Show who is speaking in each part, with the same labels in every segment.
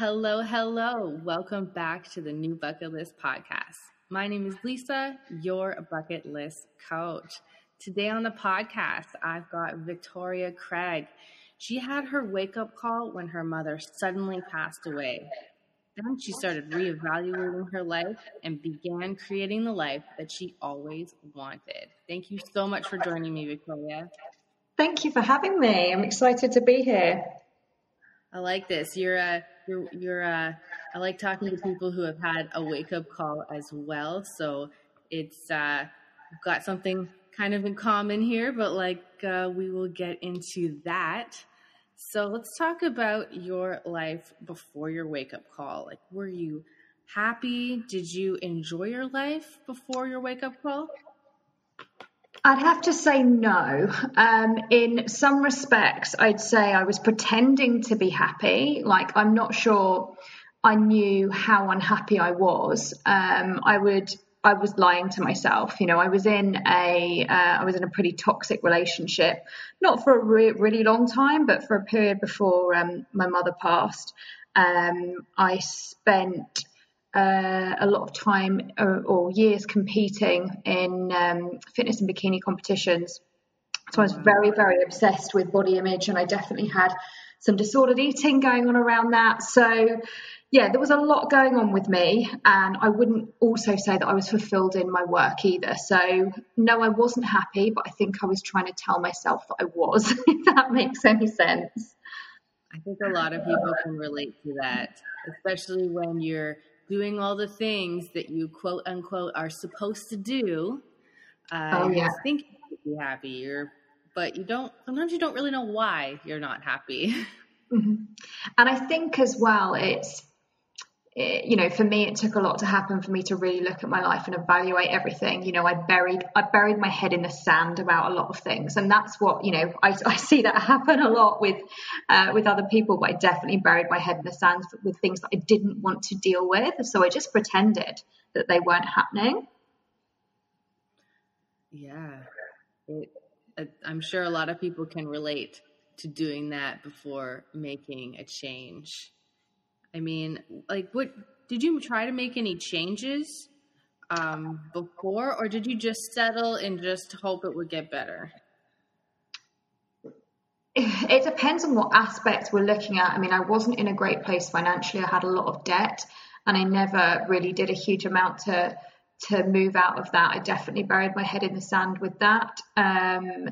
Speaker 1: Hello, hello. Welcome back to the New Bucket List podcast. My name is Lisa, your bucket list coach. Today on the podcast, I've got Victoria Craig. She had her wake up call when her mother suddenly passed away. Then she started reevaluating her life and began creating the life that she always wanted. Thank you so much for joining me, Victoria.
Speaker 2: Thank you for having me. I'm excited to be here.
Speaker 1: I like this. You're a you're you're uh I like talking to people who have had a wake up call as well. So it's uh got something kind of in common here, but like uh, we will get into that. So let's talk about your life before your wake up call. Like, were you happy? Did you enjoy your life before your wake up call?
Speaker 2: I'd have to say no. Um, in some respects, I'd say I was pretending to be happy. Like, I'm not sure I knew how unhappy I was. Um, I would. I was lying to myself. You know, I was in a, uh, I was in a pretty toxic relationship, not for a re- really long time, but for a period before um, my mother passed. Um, I spent uh, a lot of time or, uh, or years competing in um, fitness and bikini competitions. So I was very, very obsessed with body image, and I definitely had some disordered eating going on around that. So, yeah, there was a lot going on with me, and I wouldn't also say that I was fulfilled in my work either. So, no, I wasn't happy, but I think I was trying to tell myself that I was, if that makes any sense.
Speaker 1: I think a lot of people can relate to that, especially when you're doing all the things that you quote unquote are supposed to do. Uh, oh, yeah. You think you be happy, or, but you don't, sometimes you don't really know why you're not happy.
Speaker 2: Mm-hmm. And I think as well, it's, it, you know, for me, it took a lot to happen for me to really look at my life and evaluate everything. You know, I buried, I buried my head in the sand about a lot of things, and that's what you know. I, I see that happen a lot with, uh, with other people. But I definitely buried my head in the sand with things that I didn't want to deal with. So I just pretended that they weren't happening.
Speaker 1: Yeah, it, I'm sure a lot of people can relate to doing that before making a change. I mean, like, what did you try to make any changes um, before, or did you just settle and just hope it would get better?
Speaker 2: It depends on what aspects we're looking at. I mean, I wasn't in a great place financially. I had a lot of debt, and I never really did a huge amount to to move out of that. I definitely buried my head in the sand with that. Um,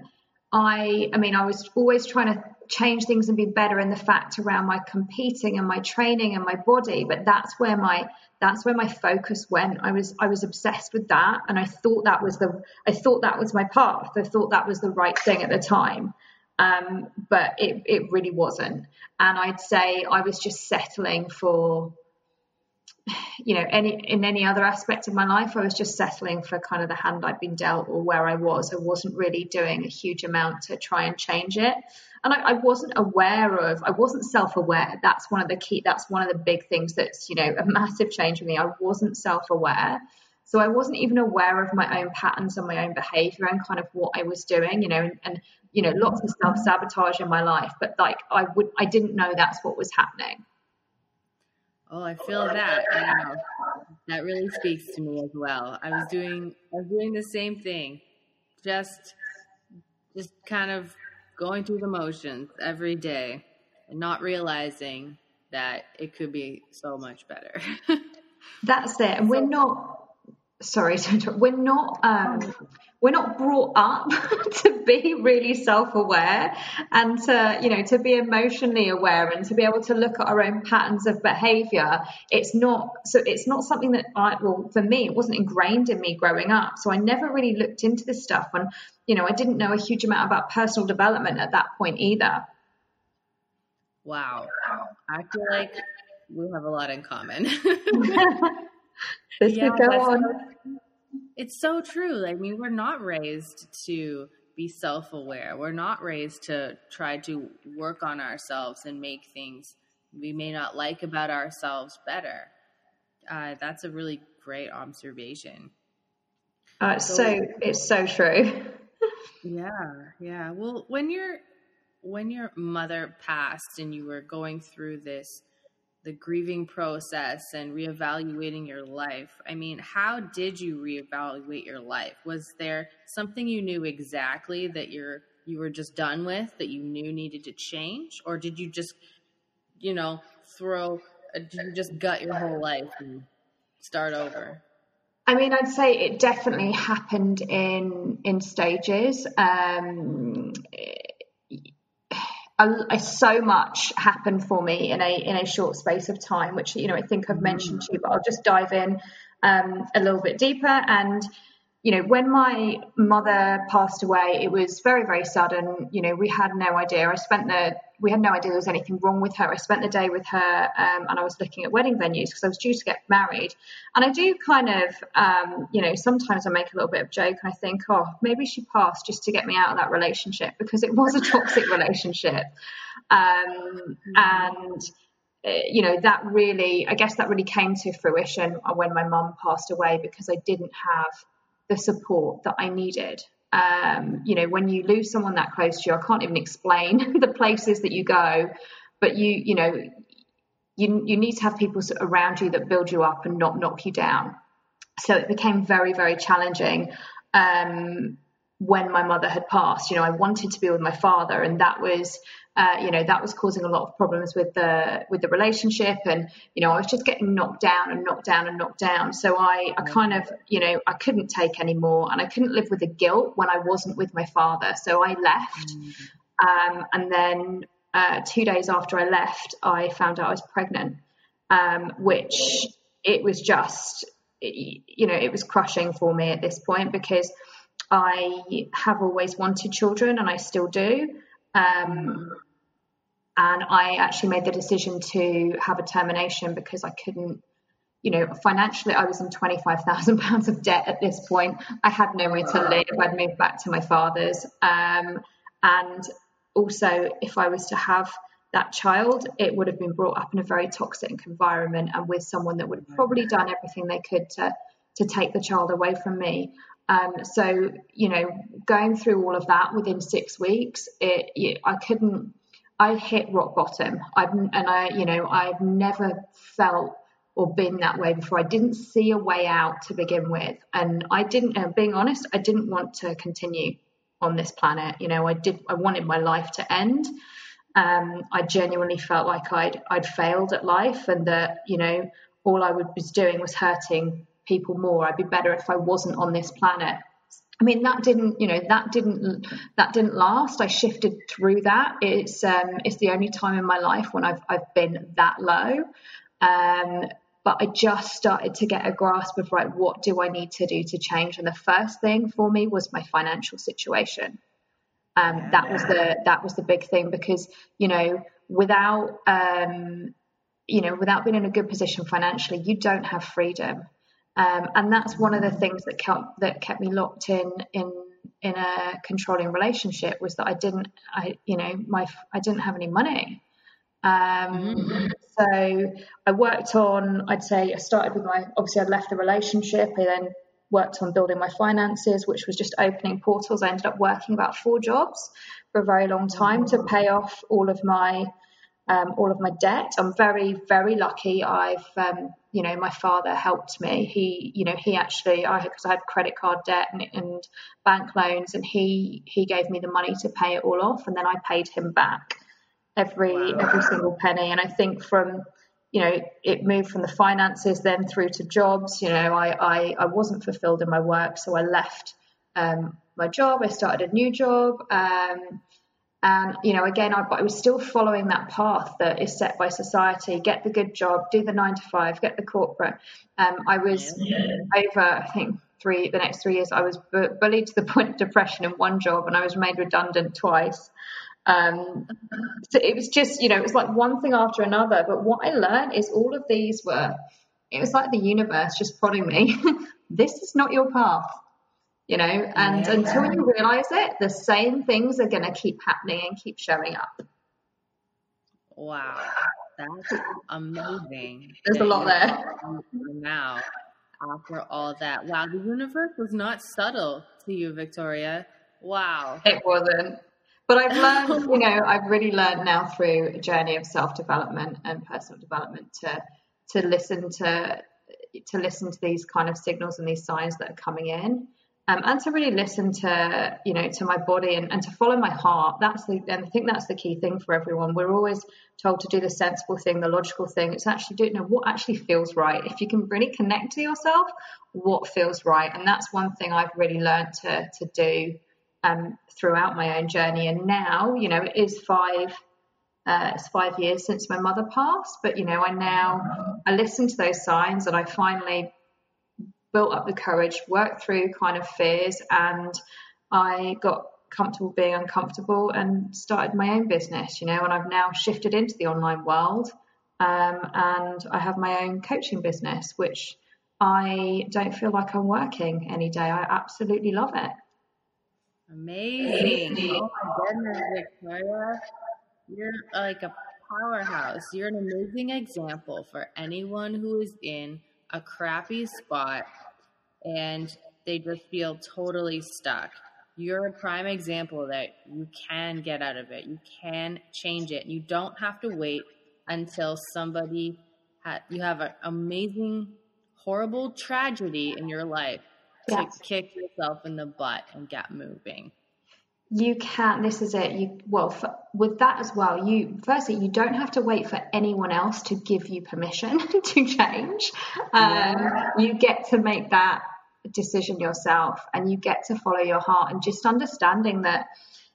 Speaker 2: I, I mean, I was always trying to change things and be better in the fact around my competing and my training and my body. But that's where my that's where my focus went. I was i was obsessed with that. And i thought that was the i thought that was my path. I thought that was the right thing at the time. Um, but it, it really wasn't. And i'd say i was just settling for you know any in any other aspect of my life i was just settling for kind of the hand i'd been dealt or where i was. I wasn't really doing a huge amount to try and change it. And I, I, wasn't aware of i wasn't self-aware. That's one of the key that's one of the big things that's you know a massive change for me. I wasn't self-aware. So i wasn't even aware of my own patterns and my own behavior and kind of what i was doing you know and, and you know lots of self-sabotage in my life. But like i would i didn't know that's what was happening
Speaker 1: Oh, I feel that. Wow. That really speaks to me as well. I was doing I was doing the same thing. Just just kind of going through the motions every day and not realizing that it could be so much better.
Speaker 2: That's it. And we're not sorry we're not um, we're not brought up to be really self-aware and to you know to be emotionally aware and to be able to look at our own patterns of behavior. It's not so it's not something that i well for me it wasn't ingrained in me growing up. So i never really looked into this stuff and you know i didn't know a huge amount about personal development at that point either.
Speaker 1: Wow. I feel like we have a lot in common
Speaker 2: this yeah, could go on
Speaker 1: it's so true. I mean, we're not raised to be self aware. We're not raised to try to work on ourselves and make things we may not like about ourselves better. Uh, that's a really great observation.
Speaker 2: Uh, so, so it's so true.
Speaker 1: yeah, yeah. Well, when your when your mother passed and you were going through this the grieving process and reevaluating your life. I mean, how did you reevaluate your life? Was there something you knew exactly that you're you were just done with that you knew needed to change or did you just you know, throw uh, did you just gut your whole life and start over?
Speaker 2: I mean, I'd say it definitely happened in in stages. Um, So much happened for me in a in a short space of time, which you know I think I've mentioned to you, but I'll just dive in um, a little bit deeper. And you know, when my mother passed away, it was very very sudden. You know, we had no idea. I spent the we had no idea there was anything wrong with her. I spent the day with her um, and I was looking at wedding venues because I was due to get married. And I do kind of, um, you know, sometimes I make a little bit of joke and I think, oh, maybe she passed just to get me out of that relationship because it was a toxic relationship. Um, and, uh, you know, that really, I guess that really came to fruition when my mum passed away because I didn't have the support that I needed um, you know, when you lose someone that close to you, I can't even explain the places that you go, but you, you know, you, you need to have people around you that build you up and not knock you down. So it became very, very challenging. Um, when my mother had passed, you know, I wanted to be with my father, and that was uh, you know that was causing a lot of problems with the with the relationship and you know I was just getting knocked down and knocked down and knocked down. So I, I kind of you know I couldn't take anymore and I couldn't live with the guilt when I wasn't with my father. So I left um, and then uh, two days after I left I found out I was pregnant um, which it was just you know it was crushing for me at this point because I have always wanted children and I still do um, and I actually made the decision to have a termination because I couldn't, you know, financially I was in twenty five thousand pounds of debt at this point. I had nowhere to live. I'd moved back to my father's, um, and also if I was to have that child, it would have been brought up in a very toxic environment and with someone that would have probably done everything they could to to take the child away from me. Um, so you know, going through all of that within six weeks, it, I couldn't I hit rock bottom. I've and I, you know, I've never felt or been that way before. I didn't see a way out to begin with, and I didn't. Being honest, I didn't want to continue on this planet. You know, I did. I wanted my life to end. Um, I genuinely felt like I'd I'd failed at life, and that you know all I was doing was hurting people more. I'd be better if I wasn't on this planet. I mean that didn't, you know, that didn't that didn't last. I shifted through that. It's um, it's the only time in my life when I've I've been that low. Um, but I just started to get a grasp of right, what do I need to do to change? And the first thing for me was my financial situation. Um, that was the that was the big thing because you know without um, you know without being in a good position financially, you don't have freedom. Um, and that's one of the things that kept that kept me locked in in in a controlling relationship was that I didn't I you know my I didn't have any money. Um, mm-hmm. So I worked on I'd say I started with my obviously I'd left the relationship. I then worked on building my finances, which was just opening portals. I ended up working about four jobs for a very long time to pay off all of my um, all of my debt. I'm very, very lucky. I've, um, you know, my father helped me. He, you know, he actually, I because I had credit card debt and, and, bank loans, and he he gave me the money to pay it all off, and then I paid him back every wow. every single penny. And I think from you know, it moved from the finances then through to jobs. You know, I I, I wasn't fulfilled in my work, so I left um, my job. I started a new job. Um, and, you know, again, I, I, was still following that path that is set by society get the good job, do the nine to five, get the corporate. Um, I was yeah. over, I think, three, the next three years, I was bu- bullied to the point of depression in one job and I was made redundant twice. Um, so it was just, you know, it was like one thing after another. But what I learned is all of these were, it was like the universe just prodding me. this is not your path you know and yeah. until you realize it the same things are going to keep happening and keep showing up.
Speaker 1: Wow. That's amazing
Speaker 2: there's a lot there.
Speaker 1: now after all that. Wow the universe was not subtle to you victoria. Wow.
Speaker 2: It wasn't. But I've learned, you know, I've really learned now through a journey of self development and personal development to to listen to to listen to these kind of signals and these signs that are coming in. Um, and to really listen to you know to my body and, and to follow my heart that's the and i think that's the key thing for everyone. We're always told to do the sensible thing the logical thing. It's actually doing you know, what actually feels right. If you can really connect to yourself what feels right. And that's one thing i've really learned to to do um, throughout my own journey. And now you know it is five uh, it's five years since my mother passed, but you know, I now I listen to those signs and I finally built up the courage, worked through kind of fears, and I got comfortable being uncomfortable and started my own business. You know, and I've now shifted into the online world, um, and I have my own coaching business, which I don't feel like I'm working any day. I absolutely love it.
Speaker 1: Amazing. Oh my goodness, Victoria. You're like a powerhouse. You're an amazing example for anyone who is in a crappy spot and they just feel totally stuck. You're a prime example that you can get out of it. You can change it. You don't have to wait until somebody ha- you have an amazing horrible tragedy in your life yes. to kick yourself in the butt and get moving
Speaker 2: you can this is it you well for, with that as well you firstly you don't have to wait for anyone else to give you permission to change um, yeah. you get to make that decision yourself and you get to follow your heart and just understanding that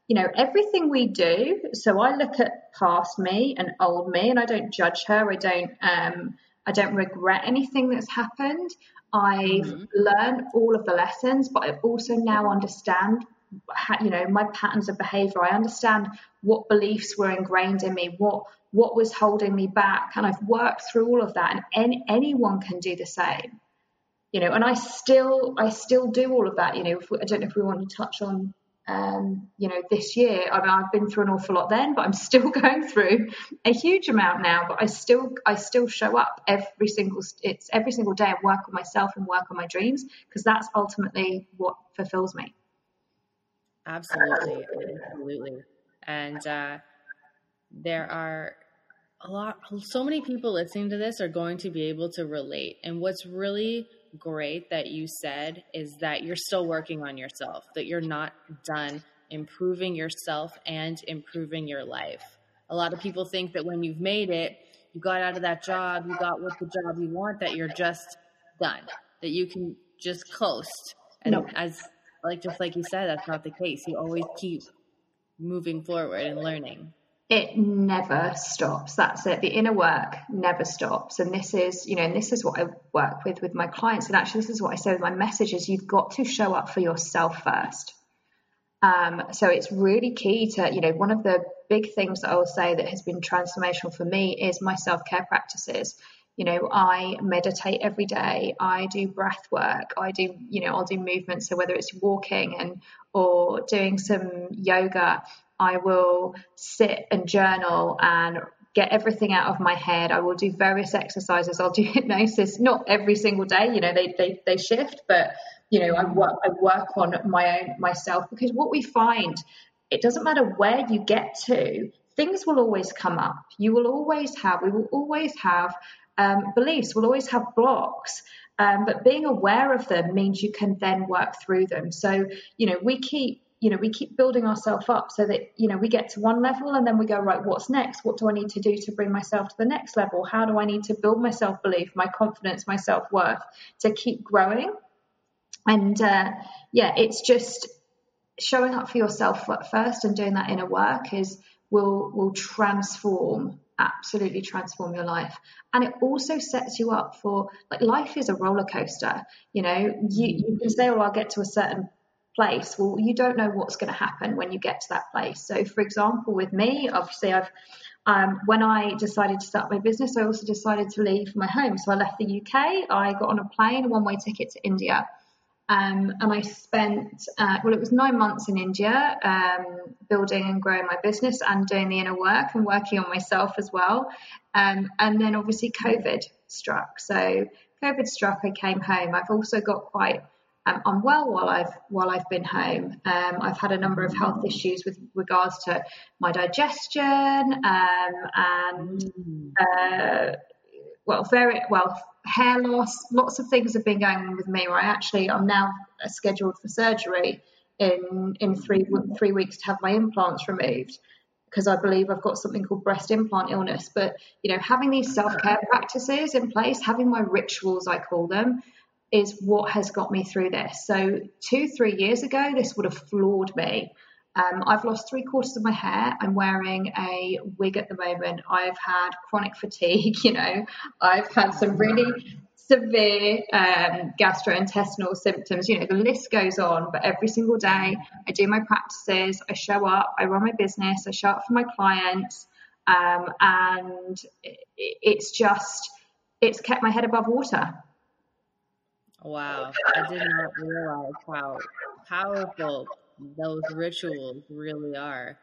Speaker 2: you know everything we do so i look at past me and old me and i don't judge her i don't um i don't regret anything that's happened I've mm-hmm. learned all of the lessons, but I also now understand you know my patterns of behavior. I understand what beliefs were ingrained in me what what was holding me back and i've worked through all of that and any, anyone can do the same. You know and i still i still do all of that you know we, i don't know if we want to touch on um, you know this year. I mean, i've been through an awful lot then but i'm still going through a huge amount now but i still i still show up every single it's every single day. I work on myself and work on my dreams because that's ultimately what fulfills me
Speaker 1: Absolutely, absolutely. And uh, there are a lot, so many people listening to this are going to be able to relate. And what's really great that you said is that you're still working on yourself, that you're not done improving yourself and improving your life. A lot of people think that when you've made it, you got out of that job, you got what the job you want, that you're just done, that you can just coast. And nope. as like just like you said, that's not the case. You always keep moving forward and learning.
Speaker 2: It never stops. That's it. The inner work never stops. And this is, you know, and this is what I work with with my clients. And actually, this is what I say with my message: is you've got to show up for yourself first. Um, so it's really key to, you know, one of the big things that I will say that has been transformational for me is my self care practices you know i meditate every day. I do breath work. I do you know i'll do movement so whether it's walking and or doing some yoga i will sit and journal and get everything out of my head. I will do various exercises. I'll do hypnosis not every single day you know they they, they shift but you know i work i work on my own myself. Because what we find it doesn't matter where you get to things will always come up. You will always have we will always have um, beliefs will always have blocks. Um, but being aware of them means you can then work through them. So, you know, we keep you know we keep building ourselves up so that you know we get to one level and then we go right what's next what do i need to do to bring myself to the next level how do i need to build my self belief my confidence my self-worth to keep growing and uh, yeah it's just showing up for yourself first and doing that inner work is will will transform absolutely transform your life. And it also sets you up for like life is a roller coaster you know? You, you can say oh i'll get to a certain place. Well you don't know what's going to happen when you get to that place. So for example with me obviously i've um, when I decided to start my business, I also decided to leave my home. So I left the UK. I got on a plane, a one-way ticket to India, um, and I spent, uh, well, it was nine months in India, um, building and growing my business and doing the inner work and working on myself as well. Um, and then obviously COVID struck. So COVID struck, I came home. I've also got quite um, unwell while I've while I've been home. Um, I've had a number of health issues with regards to my digestion um, and mm. uh, well, very well hair loss. Lots of things have been going on with me. I actually I'm now uh, scheduled for surgery in in three three weeks to have my implants removed because I believe I've got something called breast implant illness. But you know, having these self care practices in place, having my rituals, I call them, is what has got me through this. So two three years ago, this would have floored me. Um, I've lost three quarters of my hair. I'm wearing a wig at the moment. I've had chronic fatigue. You know, I've had some really severe um, gastrointestinal symptoms. You know, the list goes on, but every single day I do my practices, I show up, I run my business, I show up for my clients, um, and it's just, it's kept my head above water.
Speaker 1: Wow, I did not realize how powerful those rituals really are.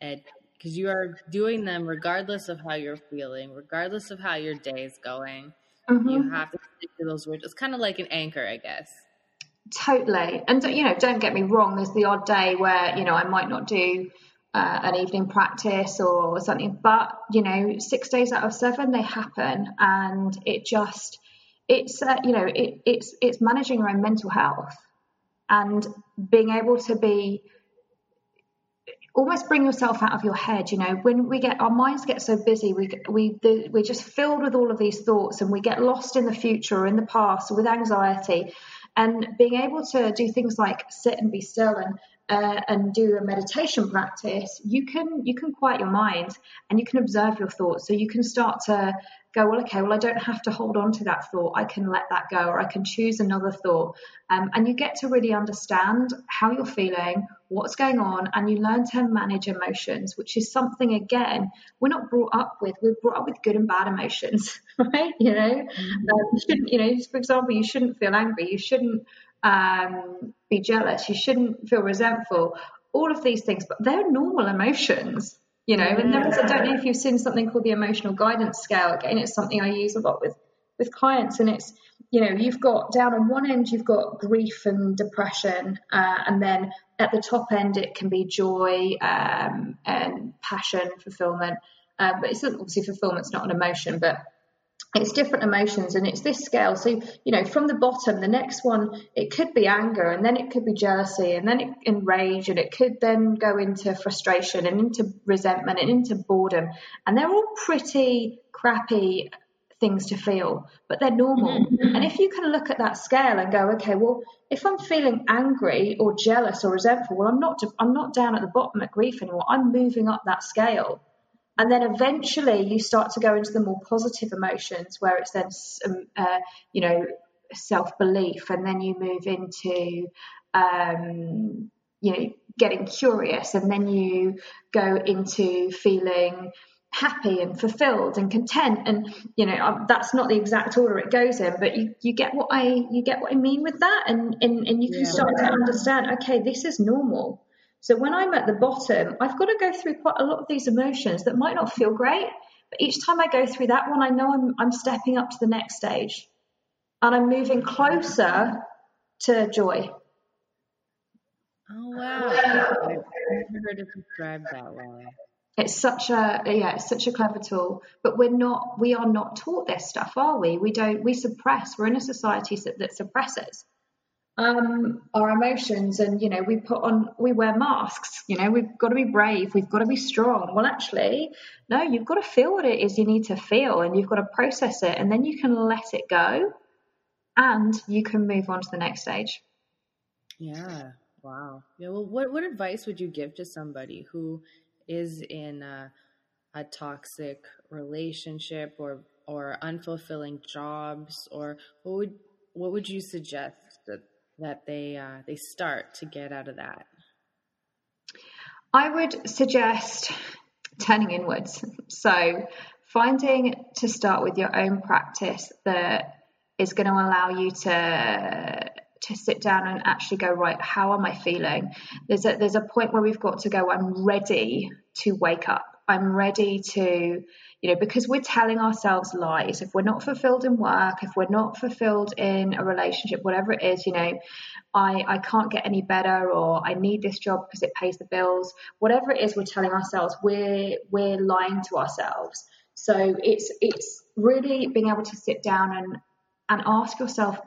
Speaker 1: And because you are doing them regardless of how you're feeling, regardless of how your day is going. Mm-hmm. You have to stick to those rituals. It's kind of like an anchor, I guess.
Speaker 2: Totally. And, you know, don't get me wrong, there's the odd day where, you know, I might not do uh, an evening practice or something, but, you know, six days out of seven, they happen. And it just, it's, uh, you know, it, it's, it's managing your own mental health and being able to be almost bring yourself out of your head you know. When we get our minds get so busy we we the, we're just filled with all of these thoughts and we get lost in the future or in the past with anxiety. And being able to do things like sit and be still and uh, and do a meditation practice you can you can quiet your mind and you can observe your thoughts. So you can start to go, well, okay, well, I don't have to hold on to that thought. I can let that go, or I can choose another thought. Um, and you get to really understand how you're feeling, what's going on, and you learn to manage emotions, which is something, again, we're not brought up with. We're brought up with good and bad emotions, right? You know, mm-hmm. um, you shouldn't, you know, for example, you shouldn't feel angry. You shouldn't um, be jealous. You shouldn't feel resentful. All of these things, but they're normal emotions you know and there is i don't know if you've seen something called the emotional guidance scale. Again it's something i use a lot with with clients and it's you know you've got down on one end you've got grief and depression uh, and then at the top end it can be joy um, and passion fulfillment. Um, but it's obviously fulfillment's not an emotion but it's different emotions and it's this scale. So you know from the bottom the next one it could be anger and then it could be jealousy and then it in rage and it could then go into frustration and into resentment and into boredom. And they're all pretty crappy things to feel but they're normal. Mm-hmm. and if you can look at that scale and go okay well if i'm feeling angry or jealous or resentful well i'm not i'm not down at the bottom at grief anymore. I'm moving up that scale and then eventually you start to go into the more positive emotions where it's then, um, uh, you know, self belief. And then you move into, um, you know, getting curious. And then you go into feeling happy and fulfilled and content and you know um, that's not the exact order it goes in but you, you get what i you get what i mean with that and and, and you can yeah. start to understand okay this is normal so when I'm at the bottom, I've got to go through quite a lot of these emotions that might not feel great, but each time I go through that one, I know I'm, I'm stepping up to the next stage and I'm moving closer to joy.
Speaker 1: Oh wow! I've never heard it described that way.
Speaker 2: It's such a yeah, it's such a clever tool, but we're not we are not taught this stuff, are we? We don't we suppress. We're in a society that, that suppresses um, our emotions and you know we put on we wear masks you know we've got to be brave we've got to be strong. Well actually no you've got to feel what it is you need to feel and you've got to process it and then you can let it go and you can move on to the next stage.
Speaker 1: Yeah wow. Yeah well what, what advice would you give to somebody who is in a, a toxic relationship or or unfulfilling jobs or what would what would you suggest that they uh, they start to get out of that?
Speaker 2: I would suggest turning inwards. So finding to start with your own practice that is going to allow you to to sit down and actually go right how am i feeling there's a there's a point where we've got to go i'm ready to wake up I'm ready to, you know, because we're telling ourselves lies. If we're not fulfilled in work, if we're not fulfilled in a relationship, whatever it is, you know, I, I can't get any better or I need this job because it pays the bills. Whatever it is we're telling ourselves, we're we're lying to ourselves. So it's it's really being able to sit down and and ask yourself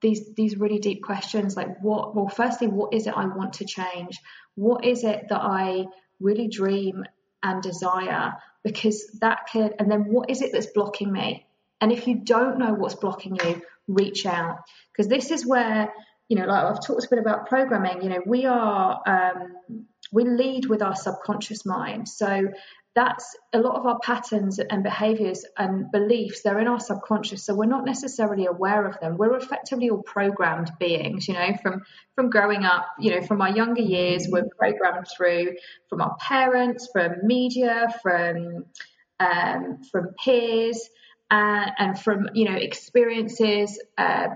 Speaker 2: these these really deep questions like what well firstly what is it I want to change? What is it that I really dream and desire? Because that could and then what is it that's blocking me? And if you don't know what's blocking you, reach out because this is where you know, like I've talked a bit about programming, you know, we are, um, we lead with our subconscious mind. So that's a lot of our patterns and behaviors and beliefs, they're in our subconscious. So we're not necessarily aware of them. We're effectively all programmed beings, you know, from, from growing up, you know, from our younger years, we're programmed through from our parents, from media, from, um, from peers, uh, and from, you know, experiences, uh,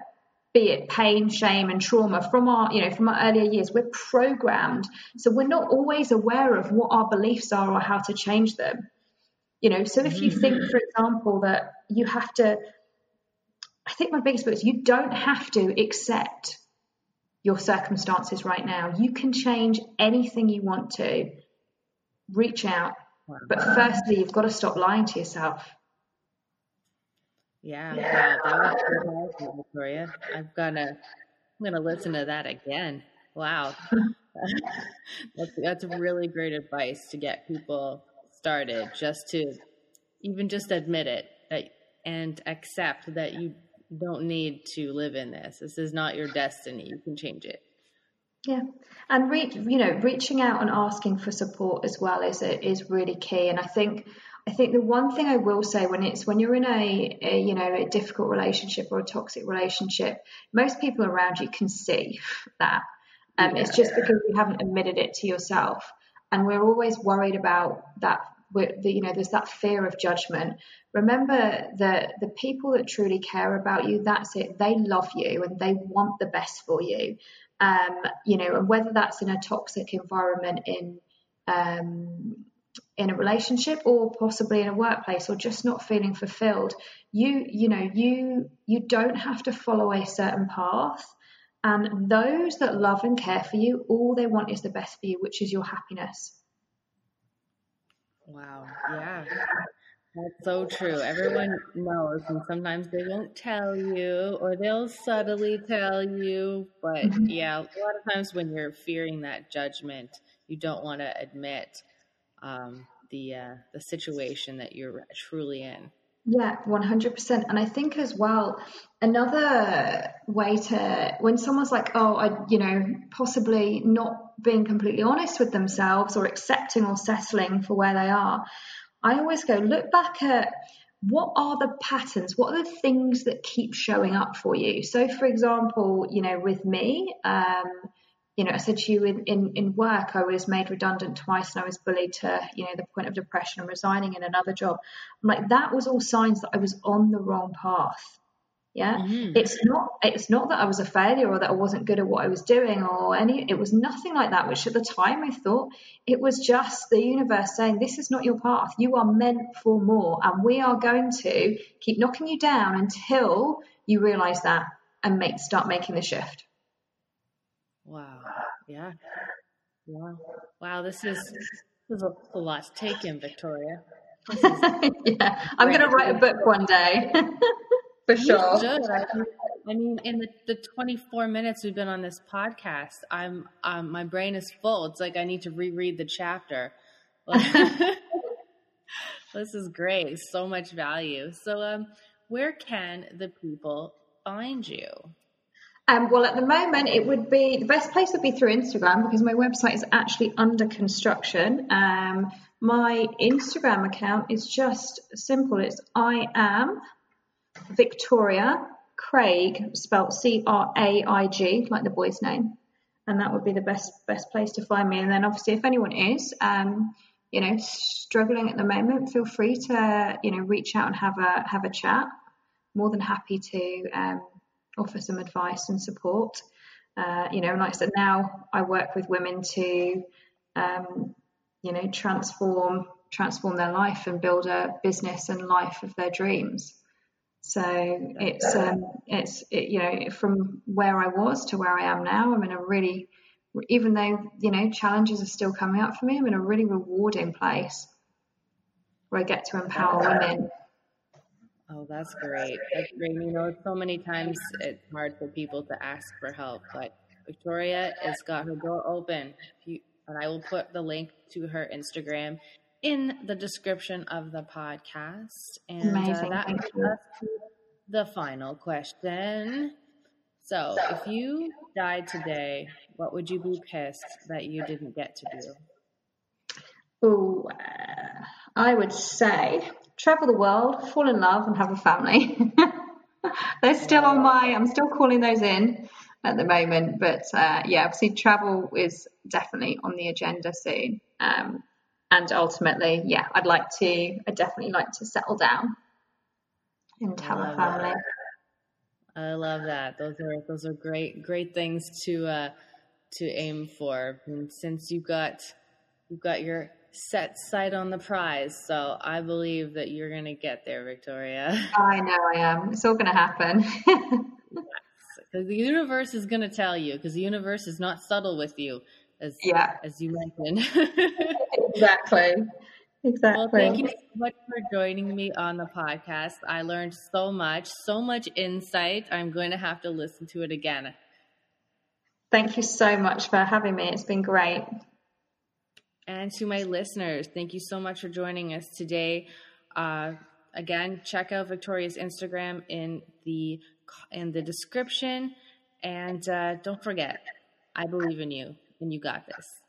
Speaker 2: be it pain, shame, and trauma from our, you know, from our earlier years, we're programmed. So we're not always aware of what our beliefs are or how to change them. You know, so if you mm-hmm. think, for example, that you have to, I think my biggest book is you don't have to accept your circumstances right now. You can change anything you want to. Reach out. But firstly, you've got to stop lying to yourself.
Speaker 1: Yeah, yeah. wow, that was powerful, Victoria. I'm gonna I'm gonna listen to that again. Wow. that's that's really great advice to get people started, just to even just admit it that and accept that you don't need to live in this. This is not your destiny. You can change it.
Speaker 2: Yeah, and reach you know reaching out and asking for support as well is is really key. And I think I think the one thing I will say when it's when you're in a, a, you know a difficult relationship or a toxic relationship, most people around you can see that. Um, yeah. It's just because you haven't admitted it to yourself, and we're always worried about that. The, you know, there's that fear of judgment. Remember that the people that truly care about you, that's it. They love you and they want the best for you. Um, you know, and whether that's in a toxic environment in um, in a relationship or possibly in a workplace or just not feeling fulfilled you you know you you don't have to follow a certain path. And those that love and care for you all they want is the best for you which is your happiness.
Speaker 1: Wow. Yeah. That's so true. Everyone knows and sometimes they won't tell you or they'll subtly tell you but mm-hmm. yeah a lot of times when you're fearing that judgment you don't want to admit um, the uh, the situation that you're truly in.
Speaker 2: Yeah, 100%. And I think as well, another way to, when someone's like, oh, I, you know, possibly not being completely honest with themselves or accepting or settling for where they are, I always go, look back at what are the patterns? What are the things that keep showing up for you? So, for example, you know, with me, um, you know, I said to you in, in, in work, I was made redundant twice and I was bullied to, you know, the point of depression and resigning in another job. I'm like, that was all signs that I was on the wrong path. Yeah. Mm-hmm. It's not, it's not that I was a failure or that I wasn't good at what I was doing or any, it was nothing like that, which at the time I thought it was just the universe saying, this is not your path. You are meant for more. And we are going to keep knocking you down until you realize that and make, start making the shift.
Speaker 1: Wow. Yeah. Wow. Wow. This is this is a, a lot to take in, Victoria.
Speaker 2: yeah, I'm going to write a book one day for sure.
Speaker 1: I, I mean, in the, the 24 minutes we've been on this podcast, I'm um, my brain is full. It's like I need to reread the chapter. this is great. So much value. So, um, where can the people find you?
Speaker 2: Um, well, at the moment, it would be the best place would be through Instagram because my website is actually under construction. Um, my Instagram account is just simple. It's I am Victoria Craig, spelled C R A I G, like the boy's name, and that would be the best best place to find me. And then, obviously, if anyone is, um, you know, struggling at the moment, feel free to you know reach out and have a have a chat. More than happy to um, offer some advice and support. Uh, you know, and like I said, now I work with women to, um, you know, transform transform their life and build a business and life of their dreams. So it's um, it's it, you know from where I was to where I am now, I'm in a really even though you know challenges are still coming up for me, I'm in a really rewarding place where I get to empower women.
Speaker 1: Oh, that's great. That's great. You know, so many times it's hard for people to ask for help, but Victoria has got her door open. You, and I will put the link to her Instagram in the description of the podcast. And uh, that brings us to the final question. So, if you died today, what would you be pissed that you didn't get to do?
Speaker 2: Oh, uh, I would say travel the world, fall in love, and have a family. They're still on my. I'm still calling those in at the moment, but uh, yeah, obviously travel is definitely on the agenda soon. Um, and ultimately, yeah, I'd like to. I definitely like to settle down and have a family.
Speaker 1: That. I love that. Those are those are great great things to uh, to aim for. And since you've got you've got your set sight on the prize, so I believe that you're gonna get there, Victoria.
Speaker 2: I know I am. It's all gonna happen.
Speaker 1: because the universe is gonna tell you. Because the universe is not subtle with you, as yeah. as you mentioned.
Speaker 2: exactly. Exactly. Well,
Speaker 1: thank you so much for joining me on the podcast. I learned so much, so much insight. I'm going to have to listen to it again.
Speaker 2: Thank you so much for having me. It's been great.
Speaker 1: And to my listeners, thank you so much for joining us today. Uh, again, check out Victoria's Instagram in the in the description, and uh, don't forget, I believe in you, and you got this.